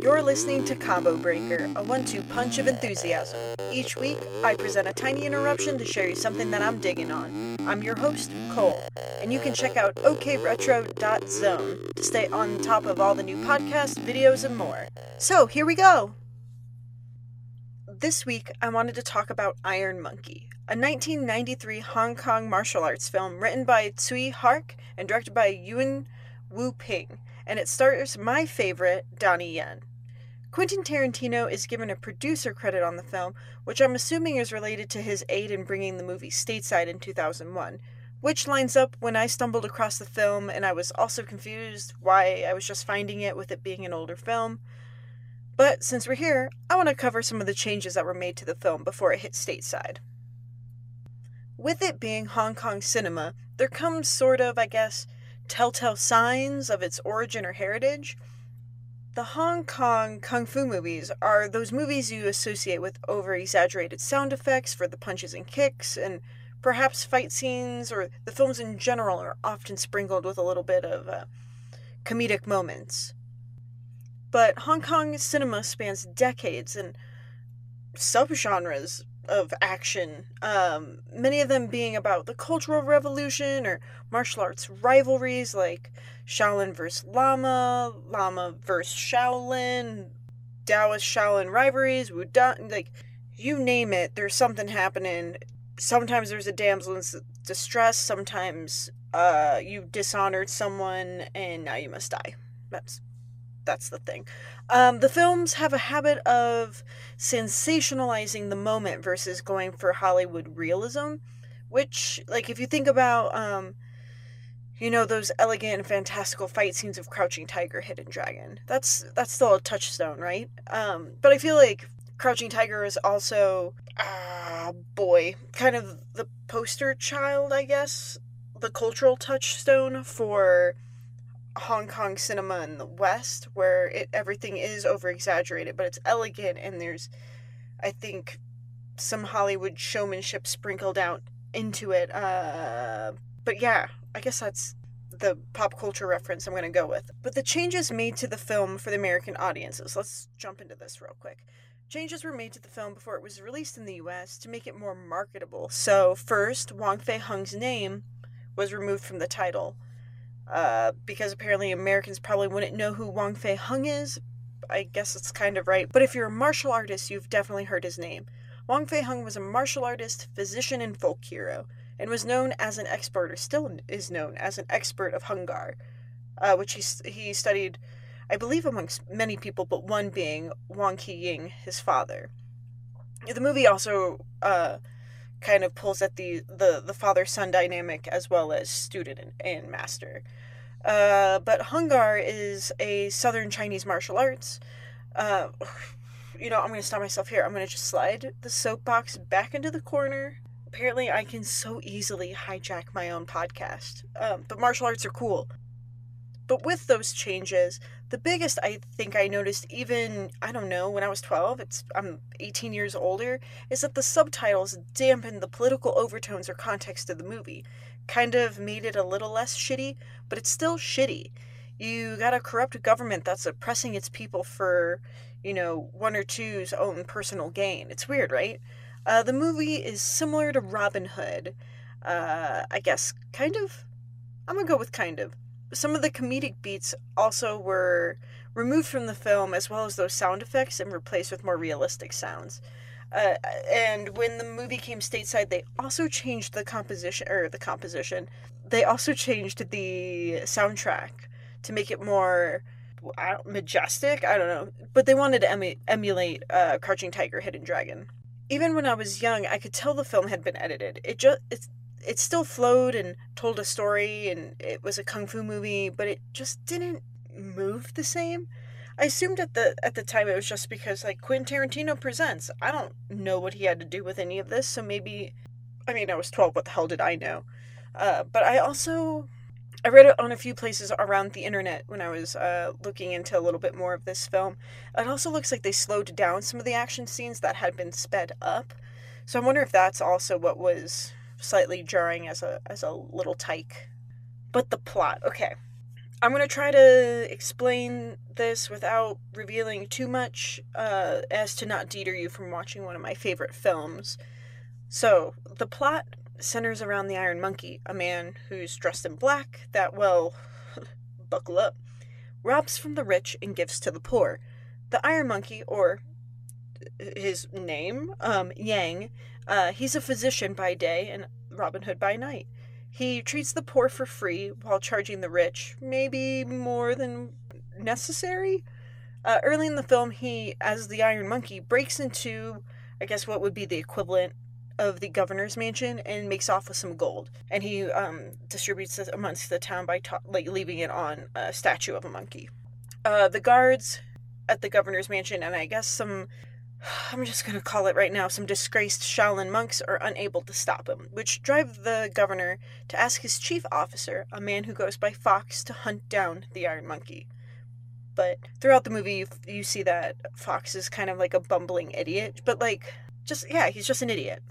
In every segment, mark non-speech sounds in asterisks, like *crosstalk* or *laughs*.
you're listening to Combo Breaker, a one two punch of enthusiasm. Each week, I present a tiny interruption to share you something that I'm digging on. I'm your host, Cole, and you can check out okretro.zone to stay on top of all the new podcasts, videos, and more. So, here we go! This week, I wanted to talk about Iron Monkey, a 1993 Hong Kong martial arts film written by Tsui Hark and directed by Yuen Wu Ping and it stars my favorite, Donnie Yen. Quentin Tarantino is given a producer credit on the film, which I'm assuming is related to his aid in bringing the movie stateside in 2001, which lines up when I stumbled across the film and I was also confused why I was just finding it with it being an older film. But since we're here, I want to cover some of the changes that were made to the film before it hit stateside. With it being Hong Kong cinema, there comes sort of, I guess, telltale signs of its origin or heritage. The Hong Kong kung fu movies are those movies you associate with over exaggerated sound effects for the punches and kicks, and perhaps fight scenes, or the films in general are often sprinkled with a little bit of uh, comedic moments. But Hong Kong cinema spans decades and subgenres of action, um, many of them being about the Cultural Revolution or martial arts rivalries like Shaolin vs. Lama, Lama vs. Shaolin, Taoist Shaolin rivalries, Wudang, like you name it, there's something happening. Sometimes there's a damsel in distress, sometimes uh, you dishonored someone and now you must die. That's that's the thing. Um, the films have a habit of sensationalizing the moment versus going for Hollywood realism, which, like, if you think about, um, you know, those elegant and fantastical fight scenes of Crouching Tiger, Hidden Dragon, that's that's still a touchstone, right? Um, but I feel like Crouching Tiger is also, ah, boy, kind of the poster child, I guess, the cultural touchstone for Hong Kong cinema in the West, where it everything is over exaggerated, but it's elegant and there's, I think, some Hollywood showmanship sprinkled out into it. Uh, but yeah, I guess that's the pop culture reference I'm going to go with. But the changes made to the film for the American audiences. Let's jump into this real quick. Changes were made to the film before it was released in the US to make it more marketable. So, first, Wong Fei Hung's name was removed from the title. Uh, because apparently Americans probably wouldn't know who Wong Fei Hung is. I guess it's kind of right. But if you're a martial artist, you've definitely heard his name. Wong Fei Hung was a martial artist, physician, and folk hero, and was known as an expert, or still is known as an expert of Hung Gar, uh, which he, he studied, I believe, amongst many people, but one being Wong Ki Ying, his father. The movie also uh, kind of pulls at the, the, the father son dynamic as well as student and, and master. Uh, but Hung Gar is a southern Chinese martial arts. Uh, *sighs* you know, I'm going to stop myself here. I'm going to just slide the soapbox back into the corner. Apparently, I can so easily hijack my own podcast. Um, but martial arts are cool. But with those changes, the biggest I think I noticed even I don't know when I was 12, it's I'm 18 years older, is that the subtitles dampened the political overtones or context of the movie kind of made it a little less shitty, but it's still shitty. You got a corrupt government that's oppressing its people for, you know, one or two's own personal gain. It's weird, right? Uh, the movie is similar to Robin Hood. Uh, I guess, kind of. I'm gonna go with kind of. Some of the comedic beats also were removed from the film, as well as those sound effects, and replaced with more realistic sounds. Uh, and when the movie came stateside, they also changed the composition or the composition. They also changed the soundtrack to make it more majestic. I don't know, but they wanted to emu- emulate uh, Crouching Tiger, Hidden Dragon. Even when I was young, I could tell the film had been edited. It just it, it still flowed and told a story, and it was a kung fu movie, but it just didn't move the same. I assumed at the at the time it was just because like Quentin Tarantino presents. I don't know what he had to do with any of this, so maybe I mean I was 12, what the hell did I know? Uh, but I also I read it on a few places around the internet when I was uh, looking into a little bit more of this film. It also looks like they slowed down some of the action scenes that had been sped up. So I wonder if that's also what was slightly jarring as a as a little tyke. But the plot, okay. I'm to try to explain this without revealing too much uh, as to not deter you from watching one of my favorite films. So, the plot centers around the Iron Monkey, a man who's dressed in black that, well, *laughs* buckle up, robs from the rich and gives to the poor. The Iron Monkey, or his name, um, Yang, uh, he's a physician by day and Robin Hood by night. He treats the poor for free while charging the rich, maybe more than necessary. Uh, early in the film, he, as the Iron Monkey, breaks into, I guess, what would be the equivalent of the governor's mansion and makes off with some gold. And he um, distributes it amongst the town by like leaving it on a statue of a monkey. Uh, the guards at the governor's mansion and I guess some *sighs* I'm just going to call it right now, some disgraced Shaolin monks are unable to stop him, which drive the governor to ask his chief officer, a man who goes by Fox, to hunt down the Iron Monkey. But throughout the movie, you, you see that Fox is kind of like a bumbling idiot, but like, just, yeah, he's just an idiot.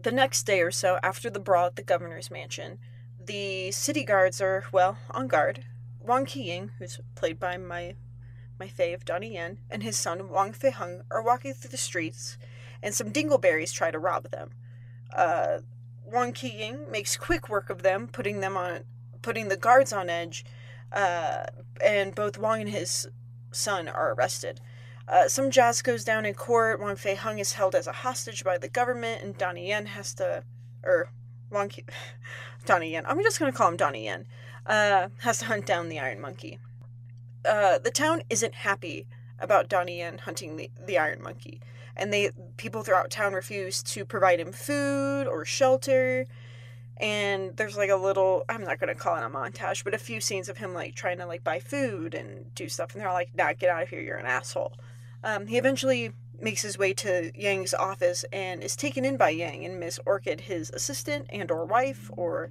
The next day or so, after the brawl at the governor's mansion, the city guards are, well, on guard. Wang Qiying, who's played by my my fave, Donnie Yen, and his son, Wang Fei Hung, are walking through the streets, and some dingleberries try to rob them. Uh, Wang Qiying makes quick work of them, putting them on, putting the guards on edge, uh, and both Wang and his son are arrested. Uh, some jazz goes down in court. Wang Fei Hung is held as a hostage by the government, and Donnie Yen has to, or Wang, Qi, *laughs* Donnie Yen. I'm just gonna call him Donnie Yen. Uh, has to hunt down the Iron Monkey uh, the town isn't happy about Donnie Yen hunting the, the Iron Monkey. And they people throughout town refuse to provide him food or shelter. And there's like a little I'm not gonna call it a montage, but a few scenes of him like trying to like buy food and do stuff, and they're all like, nah, get out of here, you're an asshole. Um, he eventually makes his way to Yang's office and is taken in by Yang and Miss Orchid, his assistant and or wife or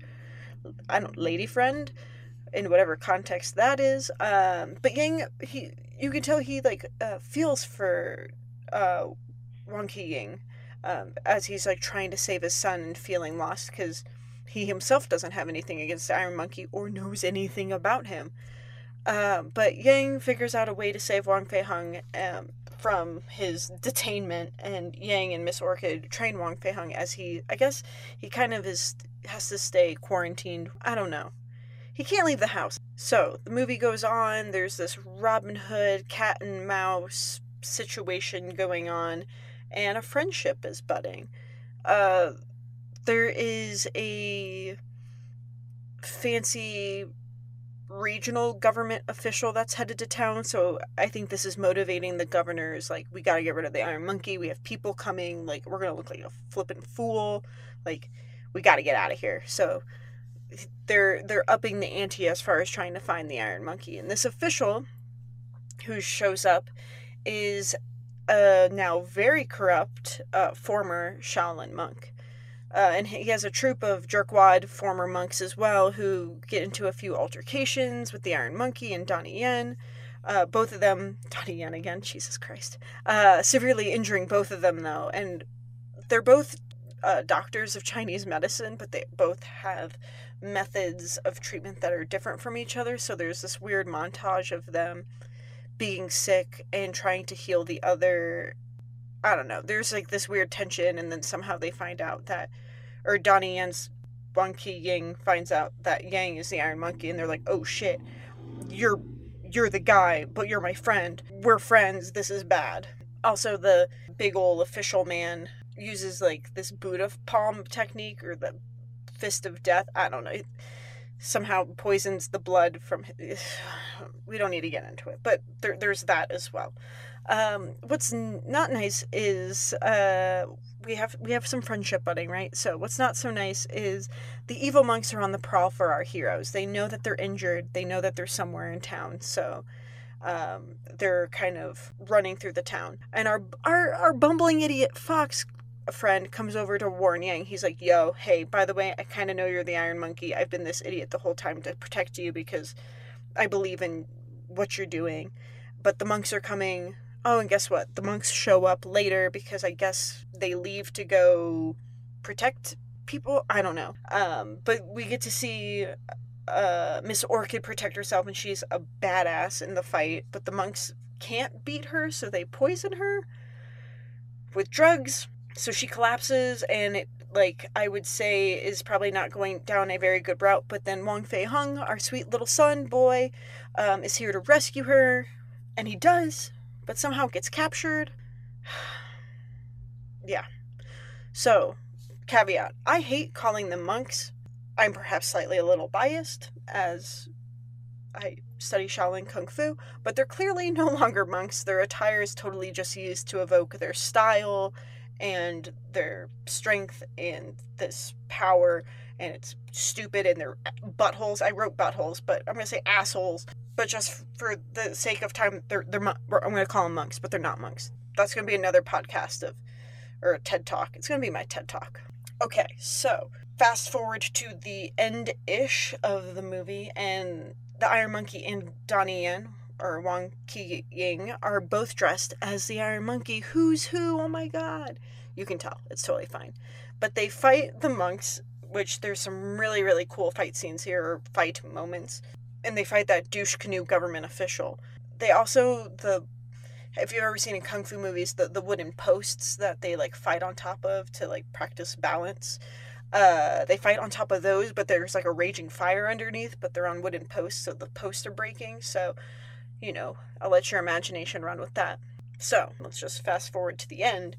I don't lady friend in whatever context that is. Um, but Yang, he, you can tell he like uh, feels for uh, Wang Qiying um, as he's like trying to save his son and feeling lost because he himself doesn't have anything against the Iron Monkey or knows anything about him. Uh, but Yang figures out a way to save Wang Fei Hung um, from his detainment, and Yang and Miss Orchid train Wang Fei Hung as he, I guess, he kind of is has to stay quarantined. I don't know he can't leave the house. So the movie goes on. There's this Robin Hood cat and mouse situation going on, and a friendship is budding. Uh, there is a fancy regional government official that's headed to town. So I think this is motivating the governors. Like, we got to get rid of the Iron Monkey. We have people coming. Like, we're going to look like a flippin' fool. Like, we got to get out of here. So they're they're upping the ante as far as trying to find the Iron Monkey. And this official who shows up is a now very corrupt uh, former Shaolin monk. Uh, and he has a troop of jerkwad former monks as well who get into a few altercations with the Iron Monkey and Donnie Yen. Uh, both of them, *laughs* Donnie Yen again, Jesus Christ, uh, severely injuring both of them though. And they're both uh, doctors of Chinese medicine, but they both have methods of treatment that are different from each other. So there's this weird montage of them being sick and trying to heal the other. I don't know. There's like this weird tension, and then somehow they find out that, or Donnie Yen's Wang Qiying finds out that Yang is the Iron Monkey, and they're like, "Oh shit, you're you're the guy, but you're my friend. We're friends. This is bad." Also, the big old official man uses like this Buddha palm technique or the fist of death. I don't know. Somehow poisons the blood from. *sighs* We don't need to get into it, but there, there's that as well. Um, what's not nice is uh, we have we have some friendship budding, right? So what's not so nice is the evil monks are on the prowl for our heroes. They know that they're injured. They know that they're somewhere in town. So um, they're kind of running through the town, and our our our bumbling idiot Fox friend comes over to warn Yang. He's like, "Yo, hey, by the way, I kind of know you're the Iron Monkey. I've been this idiot the whole time to protect you because I believe in what you're doing. But the monks are coming. Oh, and guess what? The monks show up later because I guess they leave to go protect people. I don't know. Um, but we get to see uh, Miss Orchid protect herself, and she's a badass in the fight. But the monks can't beat her, so they poison her with drugs. So she collapses, and it, like I would say, is probably not going down a very good route. But then Wong Fei Hung, our sweet little son boy, um, is here to rescue her, and he does, but somehow gets captured. *sighs* yeah. So, caveat I hate calling them monks. I'm perhaps slightly a little biased as I study Shaolin Kung Fu, but they're clearly *laughs* no longer monks. Their attire is totally just used to evoke their style and their strength and this power, and it's stupid and their buttholes. I wrote buttholes, but I'm gonna say assholes. But just for the sake of time, they're they're I'm gonna call them monks, but they're not monks. That's gonna be another podcast of or a TED talk. It's gonna be my TED talk. Okay, so fast forward to the end ish of the movie, and the Iron Monkey and Donnie Yen, or Wong Ki Ying, are both dressed as the Iron Monkey. Who's who? Oh my god. You can tell. It's totally fine. But they fight the monks, which there's some really, really cool fight scenes here, or fight moments. And they fight that douche canoe government official. They also, the if you've ever seen in kung fu movies the, the wooden posts that they like fight on top of to like practice balance uh they fight on top of those but there's like a raging fire underneath but they're on wooden posts so the posts are breaking so you know i'll let your imagination run with that. So let's just fast forward to the end.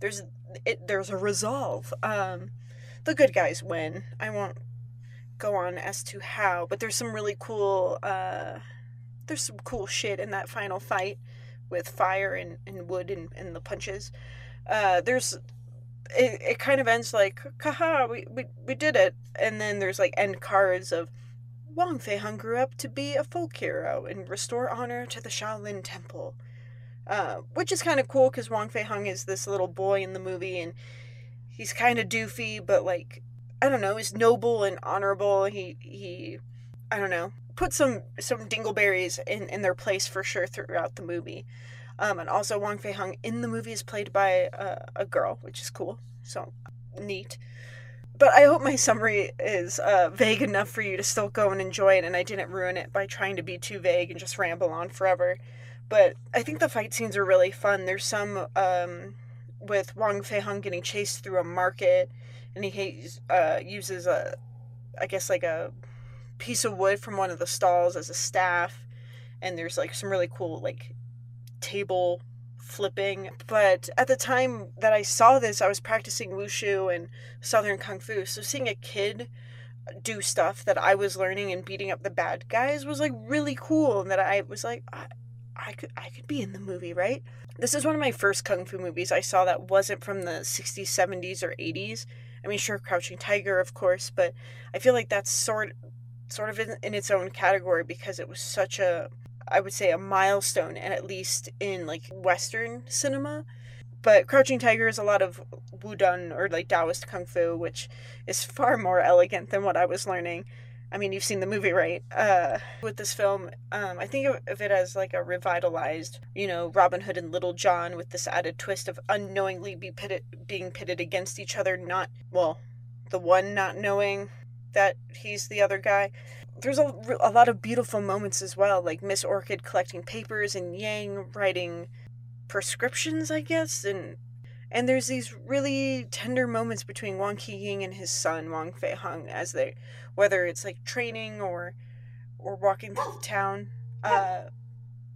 There's it there's a resolve. Um the good guys win. I won't go on as to how but there's some really cool uh there's some cool shit in that final fight with fire and, and wood and, and the punches. Uh, there's it, it kind of ends like haha we, we, we did it. And then there's like end cards of Wang Fei Hung grew up to be a folk hero and restore honor to the Shaolin Temple. Uh, which is kind of cool because Wang Fei Hung is this little boy in the movie and he's kind of doofy, but like, I don't know, he's noble and honorable. He, he, I don't know, put some some dingleberries in in their place for sure throughout the movie. Um, and also Wong Fei Hung in the movie is played by uh, a girl, which is cool. So neat. But I hope my summary is uh, vague enough for you to still go and enjoy it, and I didn't ruin it by trying to be too vague and just ramble on forever. But I think the fight scenes are really fun. There's some um, with Wong Fei Hung getting chased through a market, and he uh, uses a, I guess like a piece of wood from one of the stalls as a staff and there's like some really cool like table flipping but at the time that i saw this i was practicing wushu and southern kung fu so seeing a kid do stuff that i was learning and beating up the bad guys was like really cool and that i was like I, I could i could be in the movie right? This is one of my first kung fu movies i saw that wasn't from the 60s 70s or 80s i mean sure crouching tiger of course but i feel like that's sort sort of in, in its own category because it was such a I would say a milestone and at least in like western cinema. But Crouching Tiger is a lot of Wudang or like Taoist kung fu, which is far more elegant than what I was learning. I mean, you've seen the movie, right? Uh, with this film, um, I think of it as like a revitalized, you know, Robin Hood and Little John with this added twist of unknowingly be pitted, being pitted against each other, not, well, the one not knowing that he's the other guy. There's a, a lot of beautiful moments as well, like Miss Orchid collecting papers and Yang writing prescriptions, I guess, and and there's these really tender moments between Wang Qiying and his son Wang Fei Hung as they, whether it's like training or, or walking through the town. Uh,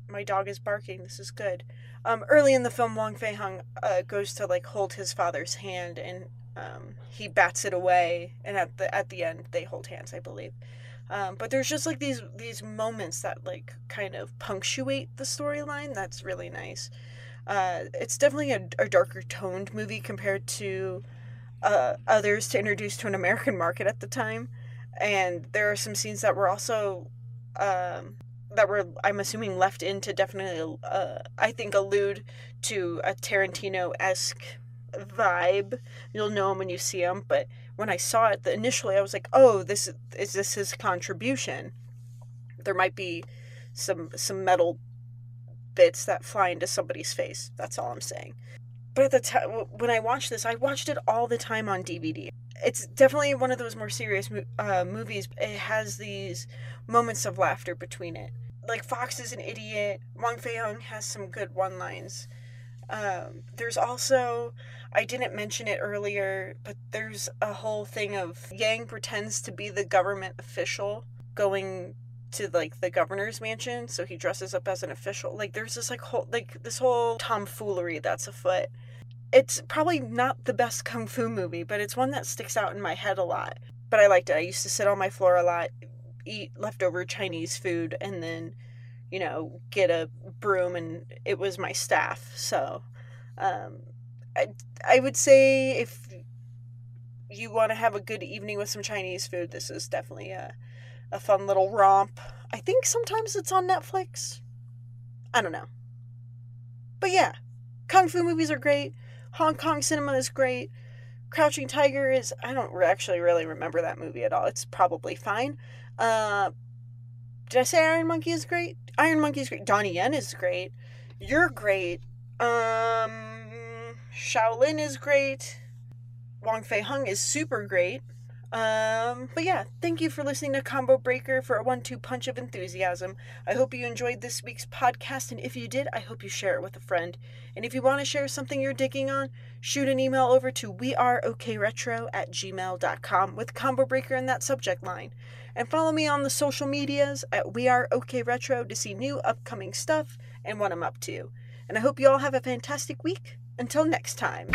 my dog is barking. This is good. Um, early in the film, Wang Fei Hung uh, goes to like hold his father's hand, and um, he bats it away, and at the at the end they hold hands, I believe. Um, but there's just like these these moments that like kind of punctuate the storyline. That's really nice. Uh, it's definitely a, a darker toned movie compared to uh, others to introduce to an American market at the time. And there are some scenes that were also um, that were I'm assuming left in to definitely uh, I think allude to a Tarantino esque vibe. You'll know him when you see him, but when I saw it the, initially, I was like, "Oh, this is this his contribution." There might be some some metal bits that fly into somebody's face. That's all I'm saying. But at the time when I watched this, I watched it all the time on DVD. it's definitely one of those more serious uh, movies. It has these moments of laughter between it. Like Fox is an idiot. Wang Fei Hung has some good one lines. Um, there's also, I didn't mention it earlier, but there's a whole thing of Yang pretends to be the government official going to like the governor's mansion, so he dresses up as an official. Like there's this like whole like this whole tomfoolery that's afoot. It's probably not the best kung fu movie, but it's one that sticks out in my head a lot. But I liked it. I used to sit on my floor a lot, eat leftover Chinese food, and then, you know, get a broom, and it was my staff. So, um, I I would say if you want to have a good evening with some Chinese food, this is definitely a a fun little romp. I think sometimes it's on Netflix. I don't know. But yeah, kung fu movies are great. Hong Kong cinema is great. Crouching Tiger is I don't actually really remember that movie at all. It's probably fine. Uh, did I say Iron Monkey is great? Iron Monkey is great. Donnie Yen is great. You're great. Um, Shaolin is great. Wong Fei Hung is super great. Um, but yeah, thank you for listening to Combo Breaker for a one two punch of enthusiasm. I hope you enjoyed this week's podcast, and if you did, I hope you share it with a friend. And if you want to share something you're digging on, shoot an email over to weareokretro at gmail.com with Combo Breaker in that subject line. And follow me on the social medias at We Are OK Retro to see new upcoming stuff and what I'm up to. And I hope you all have a fantastic week. Until next time.